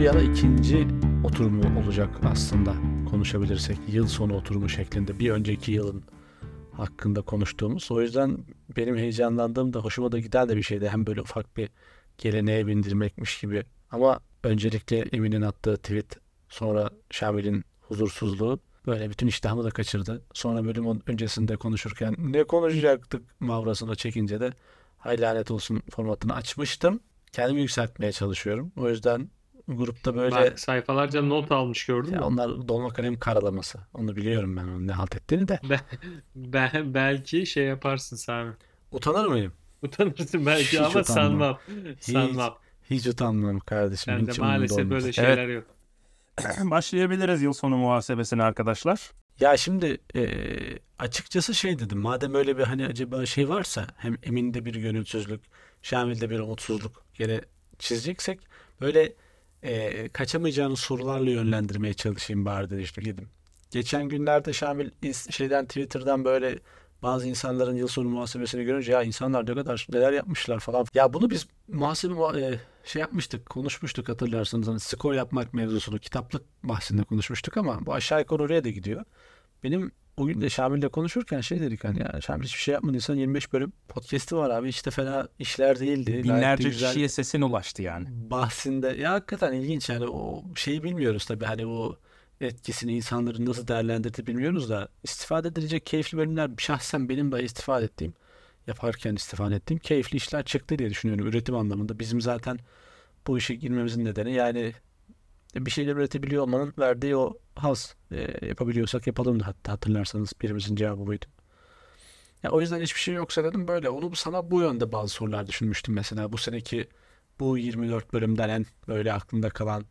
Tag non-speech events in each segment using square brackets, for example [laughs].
bir ara ikinci oturumu olacak aslında konuşabilirsek. Yıl sonu oturumu şeklinde bir önceki yılın hakkında konuştuğumuz. O yüzden benim heyecanlandığım da hoşuma da giden de bir şeydi. Hem böyle ufak bir geleneğe bindirmekmiş gibi. Ama öncelikle Emin'in attığı tweet sonra Şamil'in huzursuzluğu böyle bütün iştahımı da kaçırdı. Sonra bölüm öncesinde konuşurken ne konuşacaktık mavrasına çekince de hay lanet olsun formatını açmıştım. Kendimi yükseltmeye çalışıyorum. O yüzden grupta böyle Bak, sayfalarca not almış gördün ya mü? onlar dolma kalem karalaması. Onu biliyorum ben onun ne halt ettiğini de. Ben, belki şey yaparsın Sami. Utanır mıyım? Utanırsın belki Hiç ama utanmam. sanmam. Sanmam. Hiç utanmam kardeşim. Bende hiç umurumda maalesef olmaz. böyle şeyler yok. [clears throat] Başlayabiliriz yıl sonu muhasebesine arkadaşlar. Ya şimdi e, açıkçası şey dedim. Madem öyle bir hani acaba şey varsa hem Emin'de bir gönülsüzlük, Şamil'de bir umutsuzluk yere çizeceksek böyle e, kaçamayacağınız sorularla yönlendirmeye çalışayım bari dedim. Geçen günlerde Şamil şeyden Twitter'dan böyle bazı insanların yıl sonu muhasebesini görünce ya insanlar ne kadar neler yapmışlar falan. Ya bunu biz muhasebe muha- e, şey yapmıştık, konuşmuştuk hatırlarsınız. Hani skor yapmak mevzusunu kitaplık bahsinde konuşmuştuk ama bu aşağı yukarı oraya da gidiyor. Benim o gün de Şamil'le konuşurken şey dedik hani ya Şamil hiçbir şey yapmadıysan 25 bölüm podcast'i var abi işte fena işler değildi. Gayet de Binlerce güzel kişiye sesin ulaştı yani. bahsinde ya hakikaten ilginç yani o şeyi bilmiyoruz tabii hani o etkisini insanların nasıl değerlendirdiğini bilmiyoruz da istifade edilecek keyifli bölümler şahsen benim de istifade ettiğim yaparken istifade ettiğim keyifli işler çıktı diye düşünüyorum üretim anlamında. Bizim zaten bu işe girmemizin nedeni yani bir şeyler üretebiliyor olmanın verdiği o haz. E, yapabiliyorsak yapalım da hatta hatırlarsanız birimizin cevabı buydu. Ya o yüzden hiçbir şey yoksa dedim böyle. Onu sana bu yönde bazı sorular düşünmüştüm mesela. Bu seneki bu 24 bölümden en böyle aklımda kalan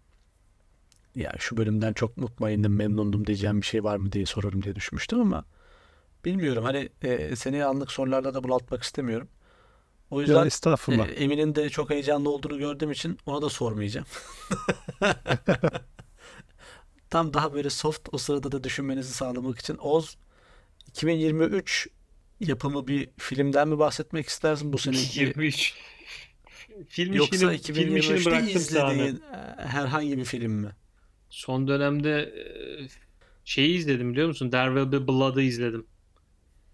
ya şu bölümden çok mutmaindim, memnundum diyeceğim bir şey var mı diye sorarım diye düşünmüştüm ama bilmiyorum. Hani e, seni anlık sorularla da bunaltmak istemiyorum. O Ya yüzden estağfurullah. e, Emin'in de çok heyecanlı olduğunu gördüğüm için ona da sormayacağım. [laughs] Tam daha böyle soft o sırada da düşünmenizi sağlamak için Oz 2023 yapımı bir filmden mi bahsetmek istersin bu seneki 23. Film yoksa işini, film işini 2023'te bıraktım Sami. izlediğin e, herhangi bir film mi? Son dönemde e, şeyi izledim biliyor musun? There Will Be Blood'ı izledim.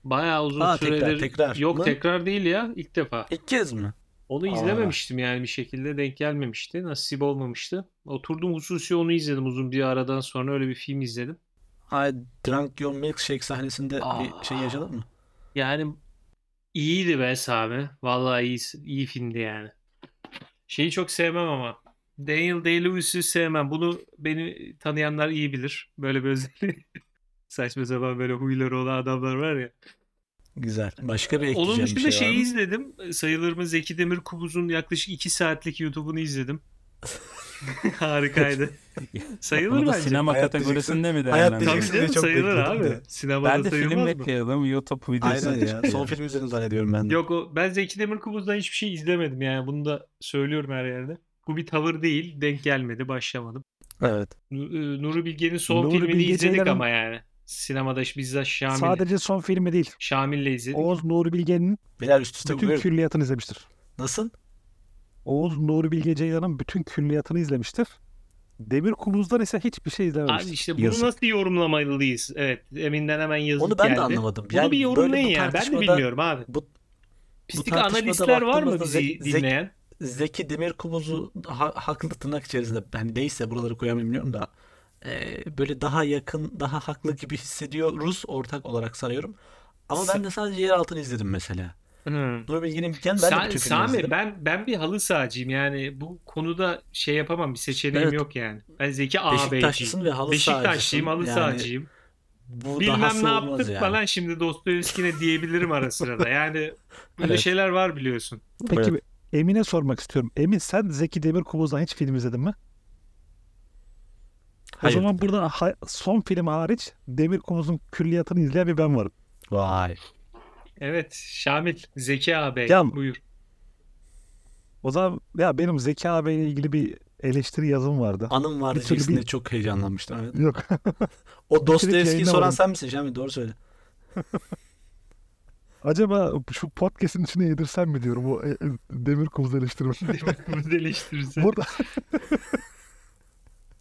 Bayağı uzun Ha, tekrar, süredir. tekrar Yok mı? tekrar değil ya ilk defa. İlk kez mi? Onu Aa. izlememiştim yani bir şekilde denk gelmemişti. Nasip olmamıştı. Oturdum hususi onu izledim uzun bir aradan sonra öyle bir film izledim. I Drunk Your Milkshake sahnesinde Aa. bir şey yaşadın mı? Yani iyiydi be Sami. Vallahi iyi, iyi filmdi yani. Şeyi çok sevmem ama. Daniel Day-Lewis'i sevmem. Bunu beni tanıyanlar iyi bilir. Böyle bir özelliği. [laughs] Saçma sapan böyle huyları olan adamlar var ya. Güzel. Başka bir Onun ekleyeceğim bir dışında şey var şeyi mı? izledim. Sayılır mı Zeki Demirkubuz'un yaklaşık 2 saatlik YouTube'unu izledim. [laughs] Harikaydı. [laughs] Sayılır Bunu da bence. sinema Hayat kategorisinde mi Hayat Tabii canım çok sayılır bekledim abi. de. Sinemada Ben de film sayılmaz mı? bekliyordum. YouTube videosu. Aynen ya. Son film üzerine zannediyorum ben de. Yok o ben Zeki Demirkubuz'dan hiçbir şey izlemedim yani bunu da söylüyorum her yerde. Bu bir tavır değil. Denk gelmedi. Başlamadım. Evet. Nu- e, Nuri Bilge'nin son Nuri filmini Bilge izledik Ceylan'ın- ama yani. Sinemada bizzat Şamil, Sadece son filmi değil. Şamil'le izledik. Oğuz Nuri Bilge'nin üst üste bütün buyurun. külliyatını izlemiştir. Nasıl? Oğuz Nuri Bilge Ceylan'ın bütün külliyatını izlemiştir. Demir Kubuz'dan ise hiçbir şey Abi izlememiştir. işte bunu Yazık. nasıl yorumlamalıyız? Evet. Emin'den hemen yazık Onu ben de geldi. anlamadım. Bunu Yani bir böyle yorumlayın bu ya. Ben de tartışmada- bilmiyorum abi. Bu Pislik tartışmada analistler var mı baktığımızda bizi Zek- Zek- dinleyen? Zeki Demirkubuz'u ha, haklı tırnak içerisinde hani değilse buraları koyamıyorum bilmiyorum da e, böyle daha yakın, daha haklı gibi hissediyoruz ortak olarak sanıyorum. Ama ben de sadece yer altını izledim mesela. Hmm. Nuri Bilge'nin ben de Sa- bütün filmi Sami izledim. ben ben bir halı sahacıyım yani bu konuda şey yapamam bir seçeneğim Evet. yok yani. Ben Zeki ağabeyciyim. Beşiktaşlısın ve halı Beşiktaşlıyım halı. Yani sahacıyım. bu Bilmem ne yaptık yani. falan şimdi Dostoyevski'ne diyebilirim ara sırada. Yani [laughs] böyle Evet. şeyler var biliyorsun. Peki Evet. Emin'e sormak istiyorum. Emin sen Zeki Demir Kubuz'dan hiç film izledin mi? Hayır. O zaman burada ha- son film hariç Demir Kubuz'un külliyatını izleyen bir ben varım. Vay. Evet Şamil Zeki ağabey Ya- buyur. O zaman ya benim Zeki abiyle ilgili bir eleştiri yazım vardı. Anım var Bir diyeceksin bir- çok heyecanlanmıştım. Evet. Yok. [laughs] O Dostoyevski'yi soran sen misin Şamil? Doğru söyle. [laughs] Acaba şu podcast'in içine yedirsem mi diyorum o e, e, Demir Kubuz eleştirme. Demir eleştirisi. Burada [laughs]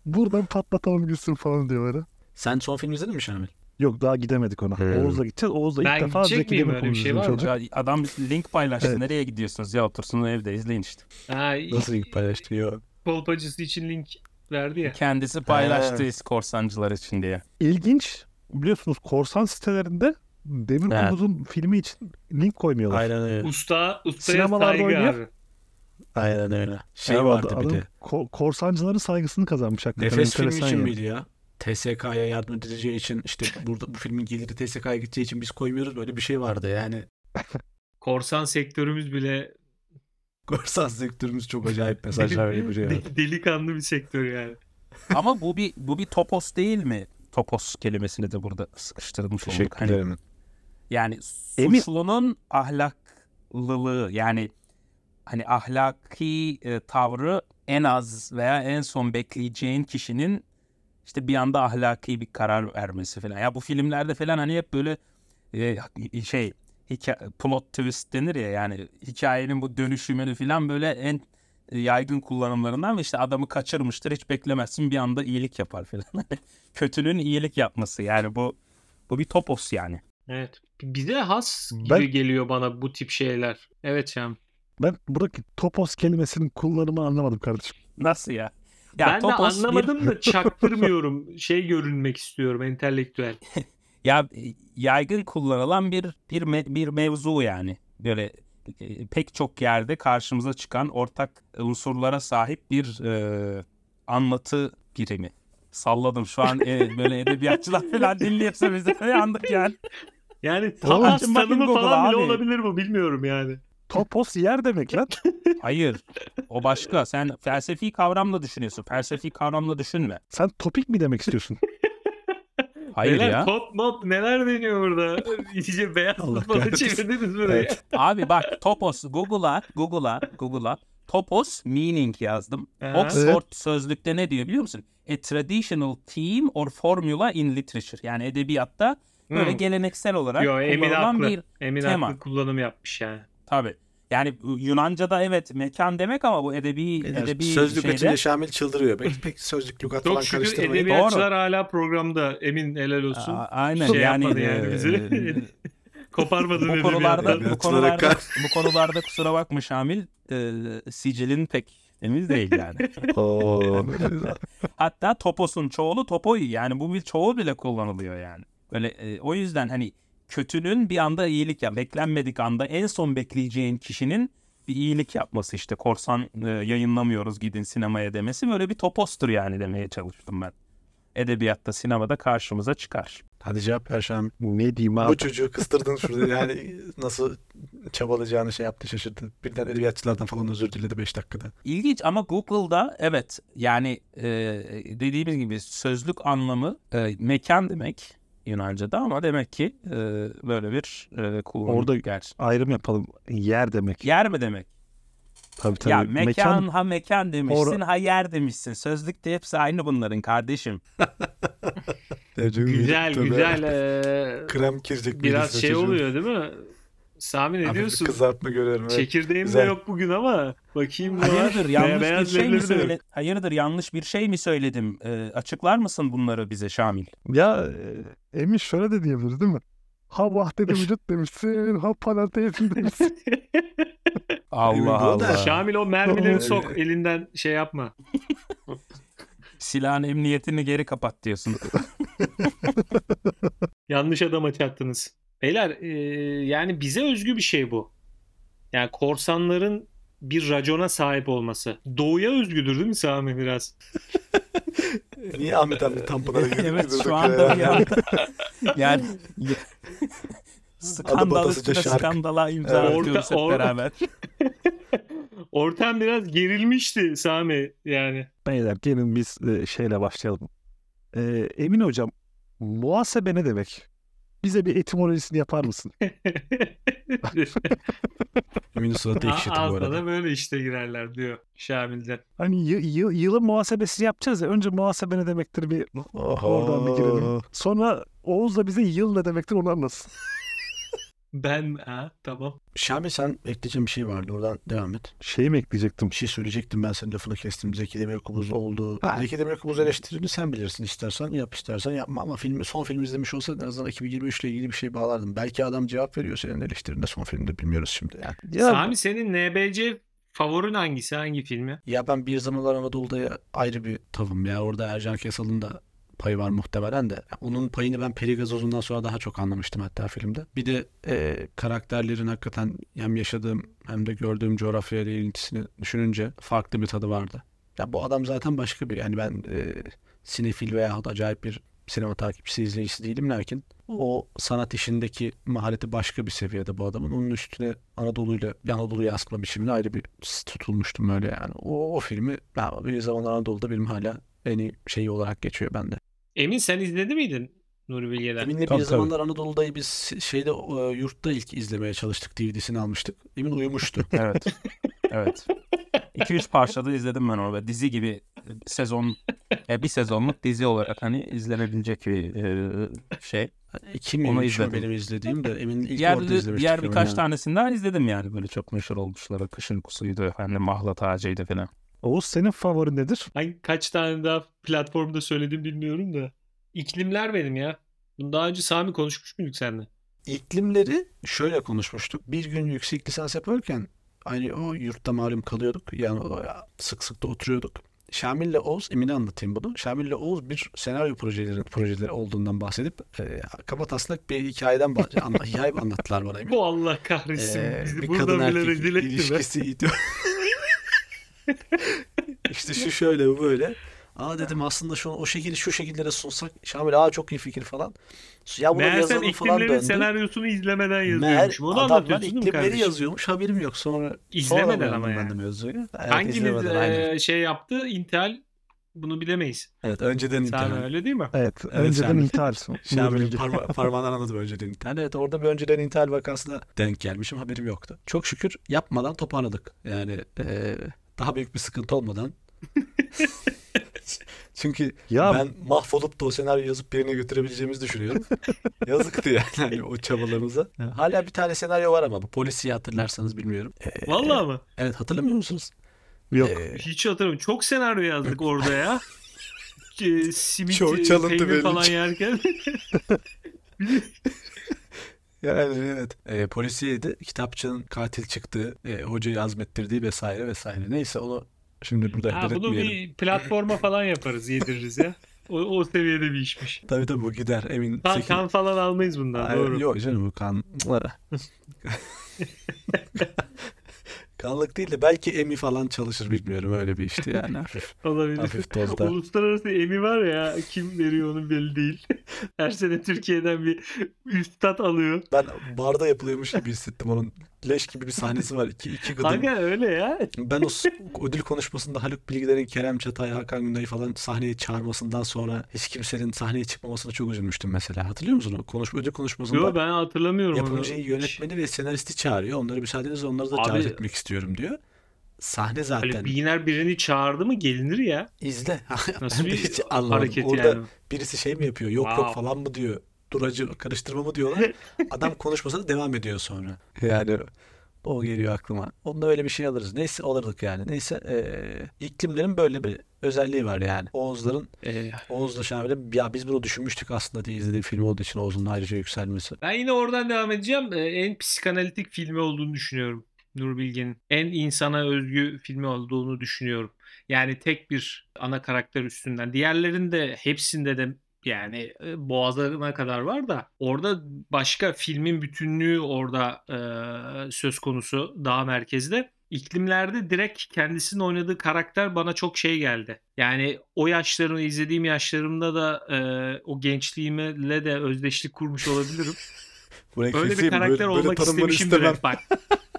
Buradan patlatalım gitsin falan diyor böyle. Sen son film izledin mi Şamil? Yok daha gidemedik ona. Hmm. Oğuz'la gideceğiz. Oğuz'la ilk Ben defa Zeki? Demir bir şey var mı? olacak. Ya adam link paylaştı. Evet. Nereye gidiyorsunuz? Ya otursun evde izleyin işte. Ha, Nasıl ilk paylaştırıyor? kolpacısı için link verdi ya. Kendisi paylaştı korsancılar için diye. İlginç. Biliyorsunuz korsan sitelerinde Demir Evet. Kubuz'un filmi için link koymuyorlar. Aynen öyle. Usta, ustaya Sinemalarda saygı oynuyor. abi. Aynen öyle. Şey Ya vardı adam bir de. ko- korsancıların saygısını kazanmış hakikaten. Nefes filmi için yani. miydi ya? TSK'ya yardım edileceği için işte burada bu filmin geliri TSK'ya gideceği için biz koymuyoruz böyle bir şey vardı yani. [laughs] Korsan sektörümüz bile Korsan sektörümüz çok acayip mesajlar veriyor. de- [laughs] delikanlı bir sektör yani. [laughs] Ama bu bir bu bir topos değil mi? Topos kelimesini de burada sıkıştırmış olduk. Teşekkür Hani ederim. Yani Emin- suçlunun ahlaklılığı yani hani ahlaki e, tavrı en az veya en son bekleyeceğin kişinin işte bir anda ahlaki bir karar vermesi falan. Ya bu filmlerde falan hani hep böyle e, şey hikaye, plot twist denir ya yani hikayenin bu dönüşümünü falan böyle en yaygın kullanımlarından ve işte adamı kaçırmıştır hiç beklemezsin bir anda iyilik yapar falan. [laughs] Kötülüğün iyilik yapması yani bu bu bir topos yani. Evet. Bize has gibi Ben- geliyor bana bu tip şeyler. Evet Şam. Ben buradaki topos kelimesinin kullanımını anlamadım kardeşim. Nasıl ya? Ya ben de topos bir- anlamadım da [laughs] çaktırmıyorum. Şey görünmek istiyorum entelektüel. [laughs] ya e, yaygın kullanılan bir bir me- bir mevzu yani. Böyle e, pek çok yerde karşımıza çıkan ortak unsurlara sahip bir e, anlatı birimi. Salladım şu an e, böyle edebiyatçılar falan dinliyorsa bize [laughs] yandık yani. Yani tam tanımı falan bile abi. olabilir mi bilmiyorum yani. Topos yer demek lan. [laughs] Hayır. O başka. Sen felsefi kavramla düşünüyorsun. Felsefi kavramla düşünme. Sen topik mi demek istiyorsun? [laughs] Hayır neler, ya. Top mop neler deniyor burada? [laughs] İyice beyaz futbola çevirdiniz burayı. Evet. Abi bak topos Google'a Google'a Google'a topos meaning yazdım. Aha. Oxford sözlükte ne diyor biliyor musun? A traditional theme or formula in literature. Yani edebiyatta böyle Hı. geleneksel olarak Yo Emin kullanılan haklı. bir Emin tema. haklı kullanım yapmış yani. Tabi. Yani Yunanca'da evet mekan demek ama bu edebi edebi Sözlük şeyde içinde Şamil çıldırıyor. Pek, pek sözlük lügat Çok falan şükür karıştırmayın. edebiyatçılar hala programda. Emin helal olsun. Aa, aynen Şey yani, yapmadı yani e, [laughs] bizi. Koparmadın bu konularda bu konularda bu konularda kusura bakma Şamil e, sicilin pek temiz değil yani. [laughs] Hatta toposun çoğulu topoyu yani bu bir çoğul bile kullanılıyor yani. Böyle e, o yüzden hani kötünün bir anda iyilik yap beklenmedik anda en son bekleyeceğin kişinin bir iyilik yapması işte korsan e, yayınlamıyoruz gidin sinemaya demesi böyle bir topostur yani demeye çalıştım ben. Edebiyatta sinemada karşımıza çıkar. Hadi cevap ver Şamil. ne diyeyim Bu abi? çocuğu kıstırdın şurada yani nasıl çabalayacağını şey yaptı şaşırdı. Birden edebiyatçılardan falan özür diledi 5 dakikada. İlginç ama Google'da evet yani e, dediğimiz gibi sözlük anlamı e, mekan demek Yunanca'da ama demek ki e, böyle bir e, kullanım Orada- gerçi. Ayrım yapalım. Yer demek. Yer mi demek? Tabii tabii. Ya mekan, Mekan ha mekan demişsin Or- ha yer demişsin. Sözlükte hepsi aynı bunların kardeşim. [laughs] Güzel güzel. eee, Krem girecek biraz şey oluyor değil mi? Sami ne bir diyorsun? Kızartma görüyorum. Evet. Çekirdeğim de Güzel. yok bugün ama bakayım ne var. Hayırdır yanlış bir şey mi de söyle? Hayırdır yanlış bir şey mi söyledim? Ee, açıklar mısın bunları bize Şamil? ya e, Emin şöyle de diyebiliriz değil mi? Ha vahdede [laughs] vücut demişsin, ha panenteizm demişsin. [laughs] Allah Allah. Şamil o mermileri [laughs] sok elinden şey yapma. Silahın emniyetini geri kapat diyorsun. [laughs] Yanlış adama çattınız. Beyler eee, yani bize özgü bir şey bu. Yani korsanların bir racona sahip olması. Doğuya özgüdür değil mi Sami biraz? [laughs] Niye Ahmet abi Tanpınar'a [laughs] evet şu anda anda. yani skandal batasıca üstüne skandala imza Evet. atıyoruz hep beraber. Ortam biraz gerilmişti Sami yani. Beyler gelin biz e, şeyle başlayalım. E, Emin hocam muhasebe ne demek? Bize bir etimolojisini yapar mısın? [laughs] Emin'in suratı ekşidi bu arada. da böyle işte girerler diyor Şamil'den. Hani yı- yı- yılın muhasebesi yapacağız ya. Önce muhasebe ne demektir bir Oho. oradan bir girelim. Sonra Oğuz da bize yıl ne demektir onu anlatsın. Ben ha tamam. Şamil sen ekleyeceğin bir şey vardı. Oradan devam et. Şeyi mi ekleyecektim? Bir şey söyleyecektim ben senin lafını kestim. Zeki Demirkubuz oldu. Ha. Zeki Demirkubuz eleştirini sen bilirsin. İstersen yap istersen yapma ama filmi, son film izlemiş olsa en azından 2023 ile ilgili bir şey bağlardım. Belki adam cevap veriyor senin eleştirinde son filmde bilmiyoruz şimdi yani. Ya Sami senin NBC favorin hangisi? Hangi filmi? Ya ben bir zamanlar Anadolu'da ayrı bir tavım ya. Orada Ercan Kesal'ın da payı var muhtemelen de. Onun payını ben Perigazoz'undan sonra daha çok anlamıştım hatta filmde. Bir de e, karakterlerin hakikaten hem yaşadığım hem de gördüğüm coğrafyayla ilgintisini düşününce farklı bir tadı vardı. Ya bu adam zaten başka bir yani ben e, sinefil veya acayip bir sinema takipçisi izleyicisi değilim lakin o sanat işindeki mahareti başka bir seviyede bu adamın. Onun üstüne Anadolu'yla Anadolu'yu yansıtma biçimine ayrı bir tutulmuştum öyle yani. O, o filmi ya bir zaman Anadolu'da benim hala iyi şeyi olarak geçiyor bende. Emin sen izledi miydin Nuri Bilge'den? Emin'le bir Tabii, tabii. zamanlar Anadolu'dayı biz şeyde e, yurtta ilk izlemeye çalıştık. DVD'sini almıştık. Emin uyumuştu. [laughs] Evet. Evet. 2-3 parçada izledim ben. Ve Dizi gibi sezon e, bir sezonluk dizi olarak hani izlenebilecek bir e, şey. İki mi Onu izledim. benim izlediğim de Emin'in ilk Diğer, orada izlemiştik. diğer birkaç yani. tanesini daha izledim yani. Böyle çok meşhur olmuşları. Kışın kusuydu efendim. Mahlat ağacıydı falan. Oğuz senin favorin nedir? Hangi kaç tane daha platformda söyledim bilmiyorum da. İklimler benim ya. Bunu daha önce Sami konuşmuş muyduk seninle? İklimleri şöyle konuşmuştuk. Bir gün yüksek lisans yaparken aynı o yurtta malum kalıyorduk. Yani sık sık da oturuyorduk. Şamil'le Oğuz, Emin'e anlatayım bunu. Şamil'le Oğuz bir senaryo projeleri, projeleri olduğundan bahsedip e, kaba taslak bir hikayeden bah- anla, [laughs] hikaye anlattılar bana Emin. Bu Allah kahretsin. Ee, bir burada kadın bile erkek rezil [laughs] [laughs] işte şu şöyle bu böyle. Aa dedim aslında şu o şekilde şu şekillere sunsak Şamil aa çok iyi fikir falan. Ya bunu Meğersem yazalım falan iklimlerin döndü. senaryosunu izlemeden yazıyormuş. Onu adamlar anlatıyorsun değil mi iklimleri kardeşim? yazıyormuş haberim yok. Sonra İzlemeden sonra ama öğrendim yani. de mevzuyu. Evet, Hanginiz izlemeden, aynen. e, şey yaptı? Intel bunu bilemeyiz. Evet önceden Sami internet. öyle değil mi? Evet. Evet, önceden Şamil. intihar. [laughs] Şamil'in parma- parmağından anladım önceden internet. Evet orada bir önceden internet vakasına denk gelmişim haberim yoktu. Çok şükür yapmadan toparladık. Yani e, daha büyük bir sıkıntı olmadan. [laughs] Çünkü Ya ben mahvolup da o senaryo yazıp birine götürebileceğimizi düşünüyorum. [laughs] Yazıktı yani hani o çabalarımıza. Hala bir tane senaryo var ama bu polisiyi hatırlarsanız bilmiyorum. Ee, Vallahi mı? Evet hatırlamıyor musunuz? yok. Ee, Hiç hatırlamıyorum. Çok senaryo yazdık orada ya. [laughs] E, Simit, Çok e, çalıntı peynir belli falan yerken. Yani evet. Ee, polisiydi. Kitapçının katil çıktığı, e, hocayı azmettirdiği vesaire vesaire. Neyse onu şimdi burada ha, bunu bir platforma falan yaparız yediririz ya. O, o seviyede bir işmiş. Tabii tabii bu gider emin. Kan, Sekin- kan falan almayız bundan Ay, doğru. Yok canım bu kanlara. [laughs] [laughs] Kanlık değil de belki emi falan çalışır bilmiyorum öyle bir işti yani. [laughs] Olabilir. Hafif tozda. [laughs] Uluslararası emi var ya kim veriyor onu belli değil. [laughs] Her sene Türkiye'den bir üstad alıyor. Ben barda yapılıyormuş gibi hissettim onun. Leş gibi bir sahnesi var. İki, iki gıdım. Kanka öyle ya. Ben o ödül konuşmasında Haluk Bilgiler'in Kerem Çatay, Hakan Günday'ı falan sahneye çağırmasından sonra hiç kimsenin sahneye çıkmamasına çok üzülmüştüm mesela. Hatırlıyor musun o konuşma, ödül konuşmasında? Yo ben hatırlamıyorum onu. Yapımcıyı, yönetmeni ve senaristi çağırıyor. Onları müsaadenizle onları da Abi- davet etmek istiyorum diyor. Sahne zaten. Haluk Bilginer birini çağırdı mı gelinir ya. İzle. [laughs] Nasıl ben bir hiç anlamadım. hareket Orada yani. birisi şey mi yapıyor? Yok Wow. yok falan mı diyor? Duracı karıştırma mı diyorlar? [laughs] Adam konuşmasına devam ediyor sonra. Yani o geliyor aklıma. Onda öyle bir şey alırız. Neyse alırdık yani. Neyse eee iklimlerin böyle bir özelliği var yani. Oğuzların Ee, Oğuz'la Şamil'e ya biz bunu düşünmüştük aslında diye izlediği film olduğu için Oğuz'un ayrıca yükselmesi. ben yine oradan devam edeceğim. Ee, en psikanalitik filmi olduğunu düşünüyorum. Nur Bilge'nin. En insana özgü filmi olduğunu düşünüyorum. Yani tek bir ana karakter üstünden. Diğerlerinde hepsinde de yani boğazlarına kadar var da orada başka filmin bütünlüğü orada e, söz konusu daha merkezde. İklimlerde direkt kendisinin oynadığı karakter bana çok şey geldi. Yani o yaşlarımı izlediğim yaşlarımda da e, o gençliğimle de özdeşlik kurmuş olabilirim. [laughs] Burayı Öyle bir karakter böyle- böyle olmak istemişimdir hep bak. [laughs]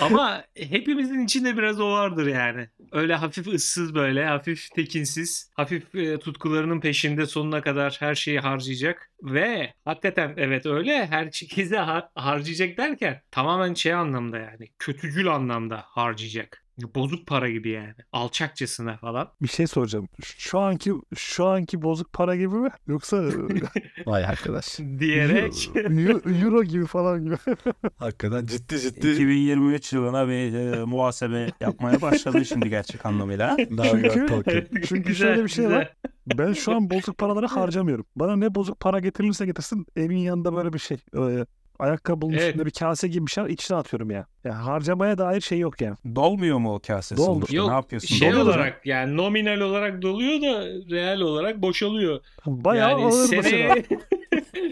Ama hepimizin içinde biraz o vardır yani. Öyle hafif ıssız böyle, hafif tekinsiz, hafif e, tutkularının peşinde sonuna kadar her şeyi harcayacak. Ve hakikaten evet öyle herkese har- harcayacak derken tamamen şey anlamda yani kötücül anlamda harcayacak. Bozuk para gibi yani. Alçakçasına falan. Bir şey soracağım. Şu anki şu anki bozuk para gibi mi? Yoksa [laughs] Vay arkadaş. Diyerek. euro, euro gibi falan gibi. [laughs] Hakikaten ciddi ciddi. 2023 yılına bir e, muhasebe yapmaya başladı şimdi gerçek anlamıyla. [laughs] Çünkü- Çünkü Güzel, şöyle bir şey güzel. var. Ben şu an bozuk paraları harcamıyorum. Bana ne bozuk para getirilirse getirsin evin yanında böyle bir şey. E, ayakkabının Evet. üstünde bir kase gibi bir şey var, içine atıyorum ya. Ya harcamaya dair şey yok yani. Dolmuyor mu o kase sonuçta? Yok, ne yapıyorsun? Şey Doluyor olarak yani nominal olarak doluyor da real olarak boşalıyor. Bayağı yani ağır seneye...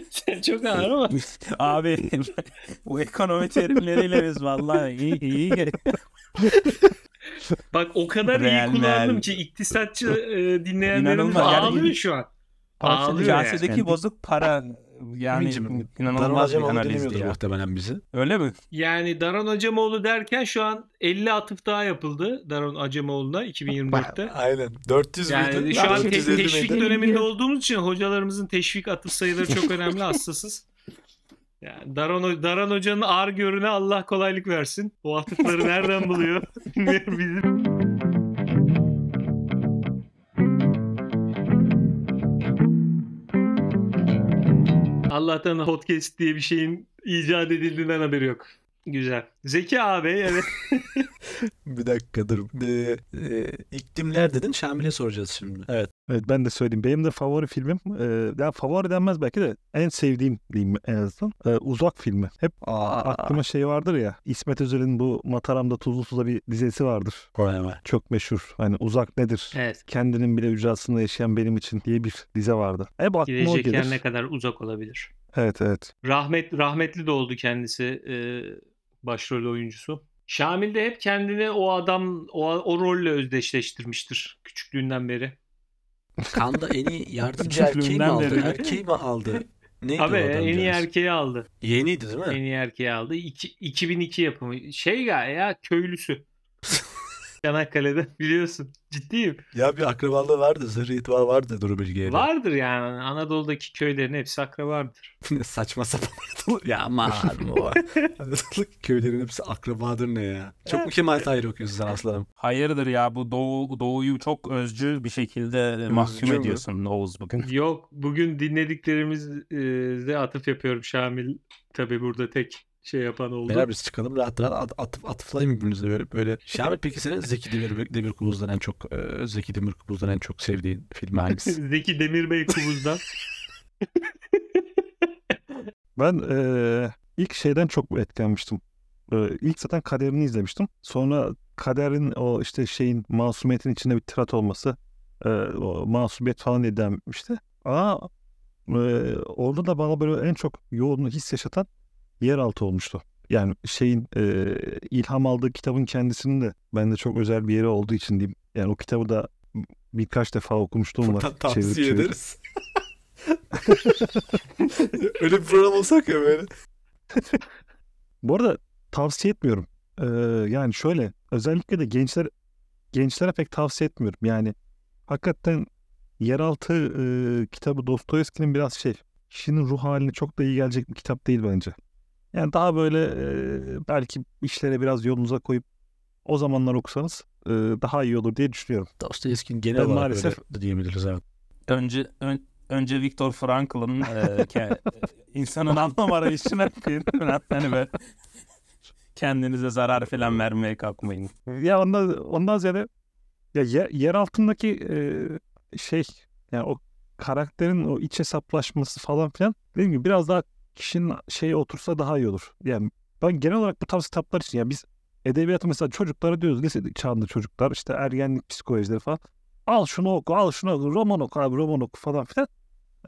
Sen [laughs] çok ağır ama. [laughs] Abi [laughs] bu ekonomi terimleriyle biz vallahi iyi iyi. Bak o kadar Real, iyi kullandım real. ki iktisatçı e, dinleyenlerimiz İnanılmaz. Yani ağlıyor il- şu an. Ağlıyor yani. Kasedeki Yani- bozuk para yani Emincim, inanılmaz bir Darılacağım onu analizdi ya. muhtemelen bizi. Öyle mi? Yani Daron Acemoğlu derken şu an 50 atıf daha yapıldı Daron Acemoğlu'na 2024'te. [laughs] Aynen. 400 Yani şu an te- teşvik döneminde olduğumuz için hocalarımızın teşvik atıf sayıları çok önemli [laughs] hassasız. Yani Daron, Daran Hoca'nın ağır görüne Allah kolaylık versin. O atıfları nereden buluyor? [laughs] Bilmiyorum bizim. Allah'tan podcast diye bir şeyin icat edildiğinden haberi yok. Güzel. Zeki abi evet. [laughs] Bir dakika dur. Ee, e, iklimler dedin. Şamil'e soracağız şimdi. Evet. Evet ben de söyleyeyim. Benim de favori filmim, e, ya favori denmez belki de en sevdiğim diyeyim en azından. e, Uzak filmi. Hep Aa, aklıma şey vardır ya. İsmet Özel'in bu Mataram'da Tuzlu Su'da bir dizisi vardır. Koyama. Çok meşhur. Hani uzak nedir? Evet. Kendinin bile ücrasında yaşayan benim için diye bir dizi vardı. Hep aklıma o Gelecek yer gelir. ne kadar uzak olabilir. Evet evet. Rahmet rahmetli de oldu kendisi e, başrol oyuncusu. Şamil de hep kendini o adam o, o rolle özdeşleştirmiştir küçüklüğünden beri. Kanda en iyi yardımcı erkeği mi aldı? beri. Erkeği mi aldı? Neydi Abi o en iyi erkeği aldı. Yeniydi değil mi? En iyi erkeği aldı. İki, 2002 yapımı. Şey ya, ya köylüsü. [laughs] Çanakkale'de [laughs] biliyorsun. Ciddiyim. Ya bir akrabalığı vardı. Zırhı itibar vardı Duru Bilge'yle. Vardır yani. Anadolu'daki köylerin hepsi akrabadır. [laughs] Saçma sapan Anadolu. Ya aman o. [laughs] Anadolu köylerin hepsi akrabadır ne ya? Çok mu Kemal Tahir okuyorsun sen aslanım? Hayırdır ya bu doğu doğuyu çok özcü bir şekilde mahkum mü? ediyorsun Oğuz bugün. Yok bugün dinlediklerimizde atıf yapıyorum Şamil. Tabi burada tek şey yapan oldu. Beraber biz çıkalım rahat rahat at, atıp atıflayayım birbirinize böyle. böyle. Şamil peki senin Zeki Demir, Demirkubuz'dan en çok e, Zeki Demirkubuz'dan en çok sevdiğin film hangisi? [laughs] Zeki Demirbey Kubuz'dan. [laughs] Ben e, ilk şeyden çok etkilenmiştim. E, ilk zaten Kader'ini izlemiştim. Sonra Kader'in o işte şeyin masumiyetin içinde bir tirat olması. e, o masumiyet falan diye devam etmişti. Ama e, orada da bana böyle en çok yoğun his yaşatan yeraltı olmuştu. Yani şeyin e, ilham aldığı kitabın kendisinin de bende çok özel bir yeri olduğu için diyeyim. Yani o kitabı da birkaç defa okumuştum var. Buradan tavsiye çevirip çevirip. ederiz. [laughs] Öyle bir program olsak ya böyle. Bu arada tavsiye etmiyorum. Ee, yani şöyle özellikle de gençler gençlere pek tavsiye etmiyorum. Yani hakikaten yeraltı e, kitabı Dostoyevski'nin biraz şey kişinin ruh haline çok da iyi gelecek bir kitap değil bence. Yani daha böyle e, belki işlere biraz yolunuza koyup o zamanlar okusanız e, daha iyi olur diye düşünüyorum. Dostoyevski'nin genel Ben olarak maalesef- öyle diyebiliriz evet. Önce ön- önce Viktor Frankl'ın e, ke- insanın [laughs] anlam arayışına hani böyle kendinize zarar falan vermeye kalkmayın. Ya ondan, ondan ziyade ya yer, yer altındaki e, şey yani o karakterin o iç hesaplaşması falan filan dediğim gibi biraz daha kişinin şeyi otursa daha iyi olur. Yani ben genel olarak bu tarz kitaplar için yani biz edebiyatı mesela çocuklara diyoruz lise çağında çocuklar işte ergenlik psikolojileri falan al şunu oku al şunu oku roman oku abi roman oku falan filan.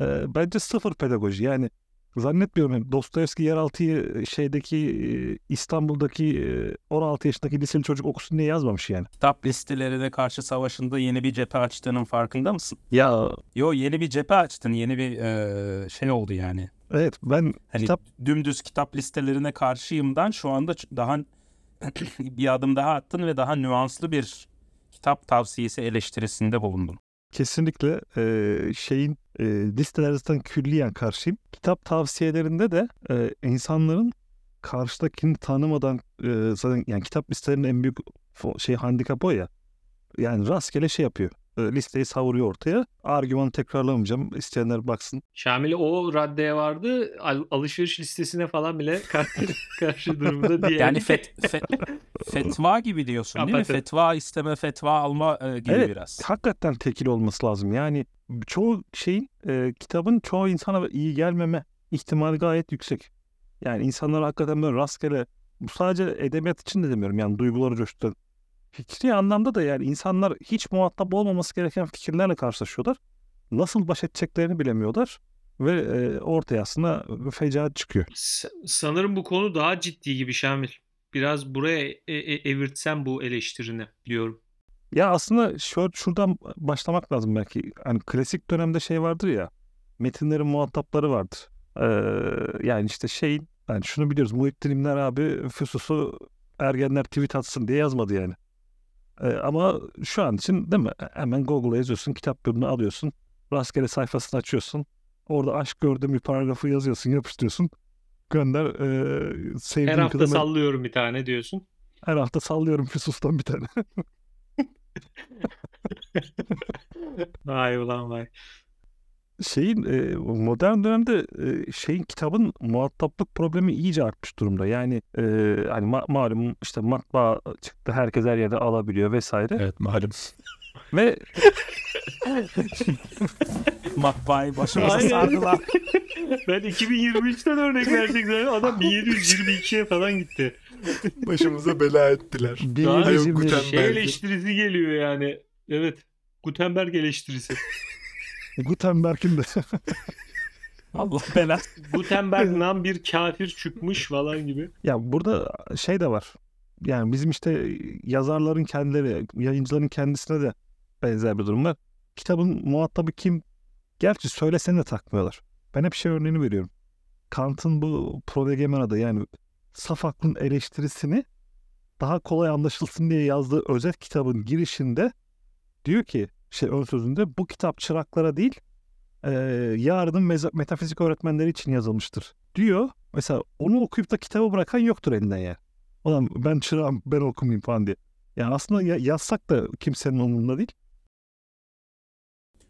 E, bence sıfır pedagoji yani Zannetmiyorum yani Dostoyevski yeraltıyı şeydeki e, İstanbul'daki e, 16 yaşındaki liseli çocuk okusun diye yazmamış yani. Kitap listelerine karşı savaşında yeni bir cephe açtığının farkında mısın? Ya Yo yeni bir cephe açtın. Yeni bir e, şey oldu yani. Evet ben Hani kitap dümdüz kitap listelerine karşıyımdan şu anda daha [clears throat] bir adım daha attın ve daha nüanslı bir kitap tavsiyesi eleştirisinde bulundun. kesinlikle e, şeyin e, listeler külliyen karşıyım. Kitap tavsiyelerinde de e, insanların karşıdakini tanımadan e, zaten yani kitap listelerinin en büyük şey handikap o ya. Yani rastgele şey yapıyor. E, listeyi savuruyor ortaya. Argümanı tekrarlamayacağım. İsteyenler baksın. Şamil o raddeye vardı. Al- alışveriş listesine falan bile [laughs] karşı, karşı durumda diye. Yani fet, fe- fetva gibi diyorsun değil mi? Fetva isteme, fetva alma e, gibi Evet, biraz. Hakikaten tekil olması lazım. Yani çoğu şeyin e, kitabın çoğu insana iyi gelmeme ihtimali gayet yüksek. Yani insanlar hakikaten böyle rastgele bu sadece edebiyat için de demiyorum yani duyguları coşturan. Fikri anlamda da yani insanlar hiç muhatap olmaması gereken fikirlerle karşılaşıyorlar. Nasıl baş edeceklerini bilemiyorlar ve e, ortaya aslında fecaat çıkıyor. S- sanırım bu konu daha ciddi gibi Şamil. Biraz buraya e- e- evirtsem bu eleştirini diyorum. Ya aslında şöyle şuradan başlamak lazım belki. Hani klasik dönemde şey vardır ya. Metinlerin muhatapları vardır. Ee, yani işte şeyin yani şunu biliyoruz. Muhittin İmler abi Füsus'u ergenler tweet atsın diye yazmadı yani. Ee, ama şu an için değil mi? Hemen Google'a yazıyorsun. Kitap bölümünü alıyorsun. Rastgele sayfasını açıyorsun. Orada aşk gördüğüm bir paragrafı yazıyorsun. Yapıştırıyorsun. Gönder. Her sevdiğin hafta kıza- sallıyorum bir tane diyorsun. her hafta sallıyorum Füsus'tan bir tane. [laughs] Vay ulan vay. Şeyin e, modern dönemde e, şeyin kitabın muhataplık problemi iyice artmış durumda. Yani e, hani ma- malum işte matbaa çıktı herkes her yerde alabiliyor vesaire. Evet malum. Ve [laughs] Matbaayı başımıza sardılar. [laughs] Ben 2023'ten örnek verecektim. Adam 1722'ye falan gitti. Başımıza bela ettiler. Daha yok, bizim- Gutenberg. Şey eleştirisi geliyor yani. Evet. Gutenberg eleştirisi. [laughs] Gutenberg'in de [laughs] Allah belanı. Gutenberg nam bir kafir çıkmış falan gibi. ya burada şey de var. Yani bizim işte yazarların kendileri, yayıncıların kendisine de benzer bir durum var. Kitabın muhatabı kim? Gerçi söylesene de takmıyorlar. Ben hep şey örneğini veriyorum. Kant'ın bu prolegomenada yani saf aklın eleştirisini daha kolay anlaşılsın diye yazdığı özet kitabın girişinde diyor ki şey ön sözünde bu kitap çıraklara değil eee yarının metafizik öğretmenleri için yazılmıştır diyor. Mesela onu okuyup da kitabı bırakan yoktur elinden ya. Ulan ben çırağım ben okumayayım falan diye. Yani aslında ya- yazsak da kimsenin umurunda değil.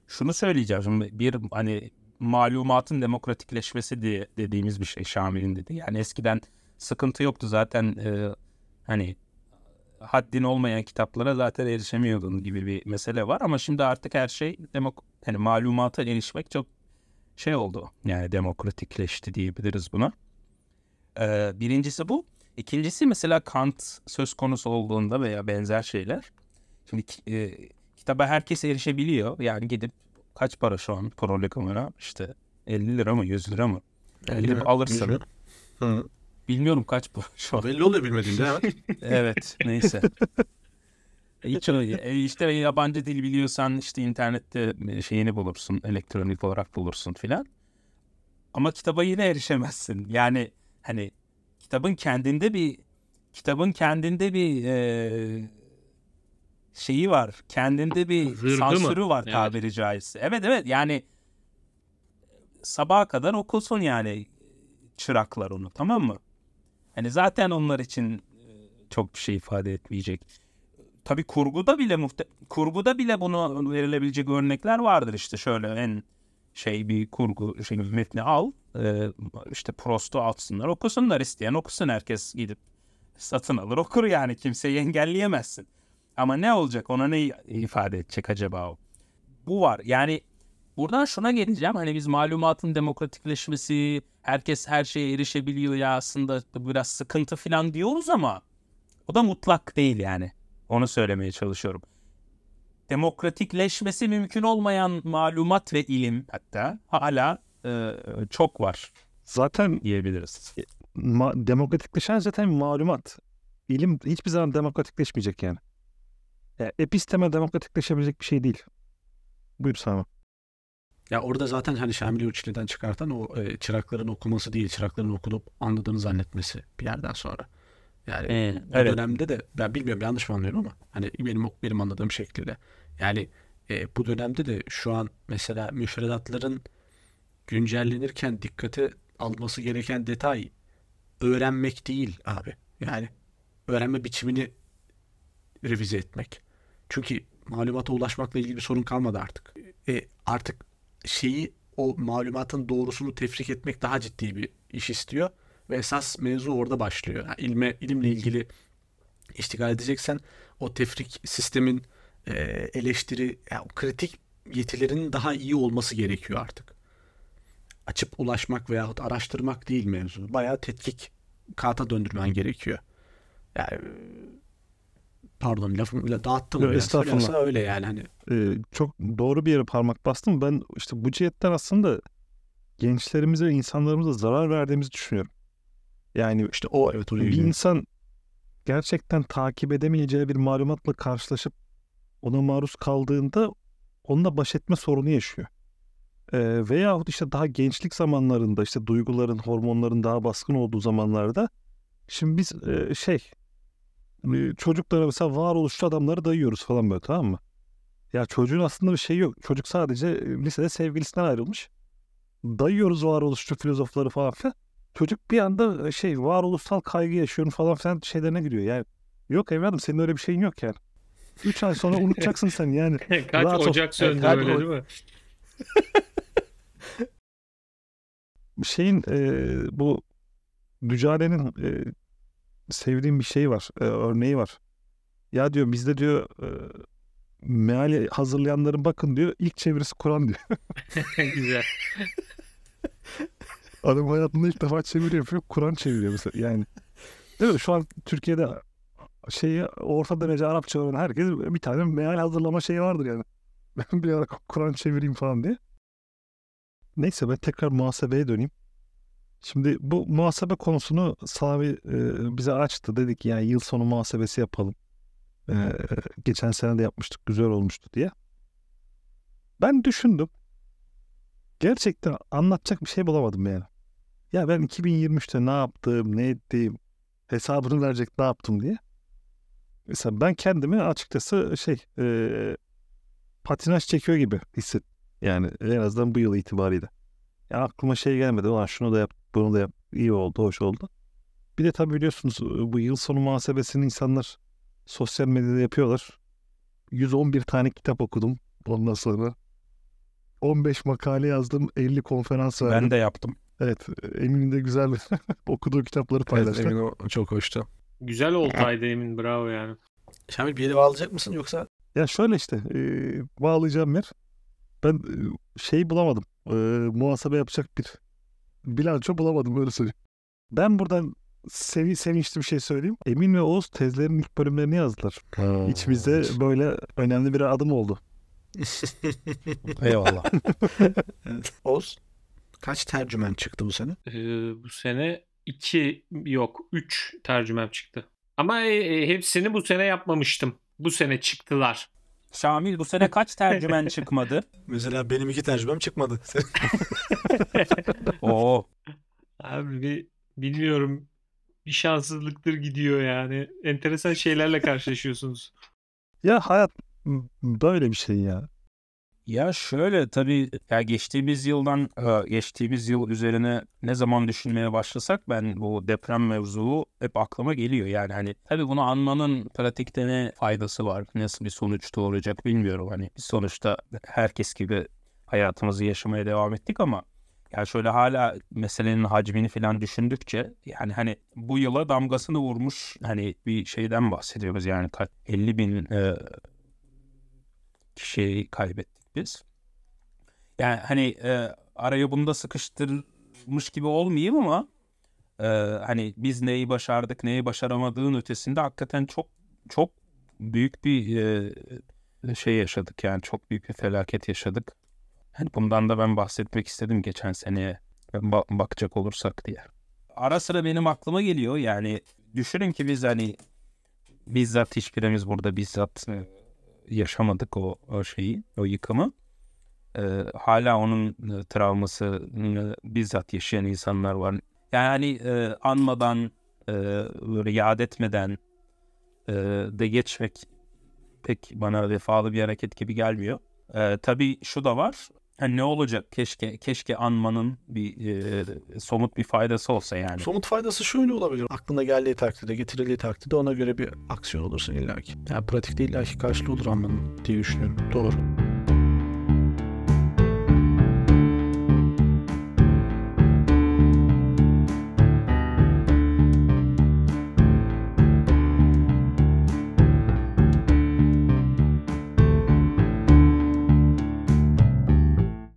Şunu söyleyeceğim bir hani malumatın demokratikleşmesi diye dediğimiz bir şey Şamil'in dedi. Yani eskiden sıkıntı yoktu zaten e, hani haddin olmayan kitaplara zaten erişemiyordun gibi bir mesele var ama şimdi artık her şey demok hani malumata erişmek çok şey oldu. Yani demokratikleşti diyebiliriz buna. Ee, birincisi bu. İkincisi mesela Kant söz konusu olduğunda veya benzer şeyler. Şimdi e, kitaba herkes erişebiliyor. Yani gidip kaç para şu an prolegomena? İşte 50 lira mı 100 lira mı? Gidip alırsın. Hı. Bilmiyorum kaç bu [laughs] şu an. Belli oluyor bilmediğinde hemen. [laughs] Evet neyse. Hiç öyle. E, işte yabancı dil biliyorsan işte internette şeyini bulursun. Elektronik olarak bulursun filan. Ama kitaba yine erişemezsin. Yani hani kitabın kendinde bir kitabın kendinde bir e, şeyi var. Kendinde bir mı? sansürü var Evet. tabiri caizse. Evet evet yani sabaha kadar okulsun yani çıraklar onu tamam mı? Hani zaten onlar için e, çok bir şey ifade etmeyecek. Tabii kurguda bile muhte kurguda bile bunu verilebilecek örnekler vardır işte şöyle en şey bir kurgu şey metni al e, işte Proust'u atsınlar okusunlar isteyen okusun herkes gidip satın alır okur yani kimseyi engelleyemezsin. Ama ne olacak ona ne ifade edecek acaba o? Bu var yani buradan şuna geleceğim hani biz malumatın demokratikleşmesi herkes her şeye erişebiliyor ya aslında biraz sıkıntı falan diyoruz ama o da mutlak değil yani. Onu söylemeye çalışıyorum. Demokratikleşmesi mümkün olmayan malumat ve ilim hatta hala e, çok var Zaten diyebiliriz. ma- demokratikleşen zaten malumat. İlim hiçbir zaman demokratikleşmeyecek yani. yani episteme demokratikleşebilecek bir şey değil. Buyur Sami. Ya orada zaten hani Şamil Uçli'den çıkartan o e, çırakların okuması değil, çırakların okunup anladığını zannetmesi bir yerden sonra. Yani Ee, bu evet. dönemde de ben bilmiyorum yanlış mı anlıyorum ama hani benim benim anladığım şekliyle. Yani e, bu dönemde de şu an mesela müfredatların güncellenirken dikkate alması gereken detay öğrenmek değil abi. Yani öğrenme biçimini revize etmek. Çünkü malumata ulaşmakla ilgili bir sorun kalmadı artık. E, artık şeyi o malumatın doğrusunu tefrik etmek daha ciddi bir iş istiyor ve esas mevzu orada başlıyor. Yani ilme ilimle ilgili iştigal edeceksen o tefrik sistemin e, eleştiri yani kritik yetilerinin daha iyi olması gerekiyor artık. Açıp ulaşmak veyahut araştırmak değil mevzu. Bayağı tetkik kağıta döndürmen gerekiyor. Yani pardon lafımı dağıttım. Yok, estağfurullah. Söylüyorsa öyle yani hani Ee, çok doğru bir yere parmak bastım. Ben işte bu cihetten aslında gençlerimize ve insanlarımıza zarar verdiğimizi düşünüyorum. Yani işte o evet bir gidiyor. insan gerçekten takip edemeyeceği bir malumatla karşılaşıp ona maruz kaldığında onunla baş etme sorunu yaşıyor. Ee, veyahut işte daha gençlik zamanlarında işte duyguların, hormonların daha baskın olduğu zamanlarda şimdi biz e, şey e, çocuklara mesela varoluşçu adamları dayıyoruz falan böyle tamam mı? Ya çocuğun aslında bir şey yok. Çocuk sadece e, lisede sevgilisinden ayrılmış. Dayıyoruz varoluşçu filozofları falan filan. Çocuk bir anda e, şey varoluşsal kaygı yaşıyorum falan filan şeylerine giriyor. Yani yok evladım senin öyle bir şeyin yok yani. Üç ay sonra unutacaksın sen yani. [laughs] Kaç Rahat ol. ocak söndü Kaç öyle o- değil mi? [laughs] Şeyin e, bu Dücale'nin e, sevdiğim bir şey var. e, örneği var. Ya diyor bizde diyor e, meali hazırlayanların bakın diyor ilk çevirisi Kur'an diyor. [laughs] [laughs] Güzel. Adam hayatında ilk defa çeviri yapıyor. Kur'an çeviriyor mesela. Yani değil mi? Şu an Türkiye'de şeyi orta derece Arapça öğrenen herkes bir tane meal hazırlama şeyi vardır yani. Ben bir ara Kur'an çevireyim falan diye. Neyse ben tekrar muhasebeye döneyim. Şimdi bu muhasebe konusunu Sami e, bize açtı. Dedik ki yani yıl sonu muhasebesi yapalım. E, geçen sene de yapmıştık. Güzel olmuştu diye. Ben düşündüm. Gerçekten anlatacak bir şey bulamadım yani. Ya ben 2023'te ne yaptım, ne ettim, hesabını verecek ne yaptım diye. Mesela ben kendimi açıkçası şey e, patinaj çekiyor gibi hisset. Yani en azından bu yıl itibariyle. Ya aklıma şey gelmedi. Ulan şunu da yap, bunu da yap. İyi oldu, hoş oldu. Bir de tabii biliyorsunuz bu yıl sonu muhasebesini insanlar sosyal medyada yapıyorlar. 111 tane kitap okudum ondan sonra. 15 makale yazdım, 50 konferans verdim. Ben de yaptım. Evet, Emin'in de güzel [laughs] okuduğu kitapları paylaştı. Evet, emin ol- çok hoştu. Güzel oltaydı Emin bravo yani. Şamil bir yere bağlayacak mısın yoksa Ya şöyle işte, e, bağlayacağım yer. Ben e, şey bulamadım. E, muhasebe yapacak bir bilanço bulamadım öyle söyleyeyim. Ben buradan sevi sevinçli bir şey söyleyeyim. Emin ve Oğuz tezlerin ilk bölümlerini yazdılar. İçimizde böyle önemli bir adım oldu. [laughs] Eyvallah. [laughs] Evet. Oğuz kaç tercümen çıktı bu sene? Ee, bu sene 2 yok 3 tercümem çıktı. Ama e, e, hepsini bu sene yapmamıştım. Bu sene çıktılar. Şamil bu sene kaç tercümen [laughs] çıkmadı? Mesela benim iki tercümem çıkmadı. [laughs] Oo. Abi bir, bilmiyorum bir şanssızlıktır gidiyor yani. Enteresan şeylerle karşılaşıyorsunuz. Ya hayat böyle bir şey ya. Ya şöyle tabii ya geçtiğimiz yıldan e, geçtiğimiz yıl üzerine ne zaman düşünmeye başlasak ben bu deprem mevzuu hep aklıma geliyor. Yani hani tabii bunu anmanın pratikte ne faydası var? Nasıl bir sonuç doğuracak bilmiyorum. Hani sonuçta herkes gibi hayatımızı yaşamaya devam ettik ama ya şöyle hala meselenin hacmini falan düşündükçe yani hani bu yıla damgasını vurmuş hani bir şeyden bahsediyoruz yani kaç- 50 bin e, kişiyi kaybettik biz. Yani hani e, araya bunu da sıkıştırmış gibi olmayayım ama e, hani biz neyi başardık neyi başaramadığın ötesinde hakikaten çok çok büyük bir e, şey yaşadık yani çok büyük bir felaket yaşadık. Hani bundan da ben bahsetmek istedim geçen seneye ba- bakacak olursak diye. Ara sıra benim aklıma geliyor yani düşünün ki biz hani bizzat hiçbirimiz burada bizzat e, yaşamadık o, o şeyi, o yıkımı. Ee, hala onun e, travmasını bizzat yaşayan insanlar var. Yani e, anmadan, e, böyle yad etmeden e, de geçmek pek bana vefalı bir hareket gibi gelmiyor. E, tabii şu da var. Ha, ne olacak? Keşke keşke anmanın bir e, somut bir faydası olsa yani. Somut faydası şöyle olabilir. Aklına geldiği takdirde, getirildiği takdirde ona göre bir aksiyon olursun illaki. Yani pratikte illaki karşılığı olur anmanın diye düşünüyorum. Doğru.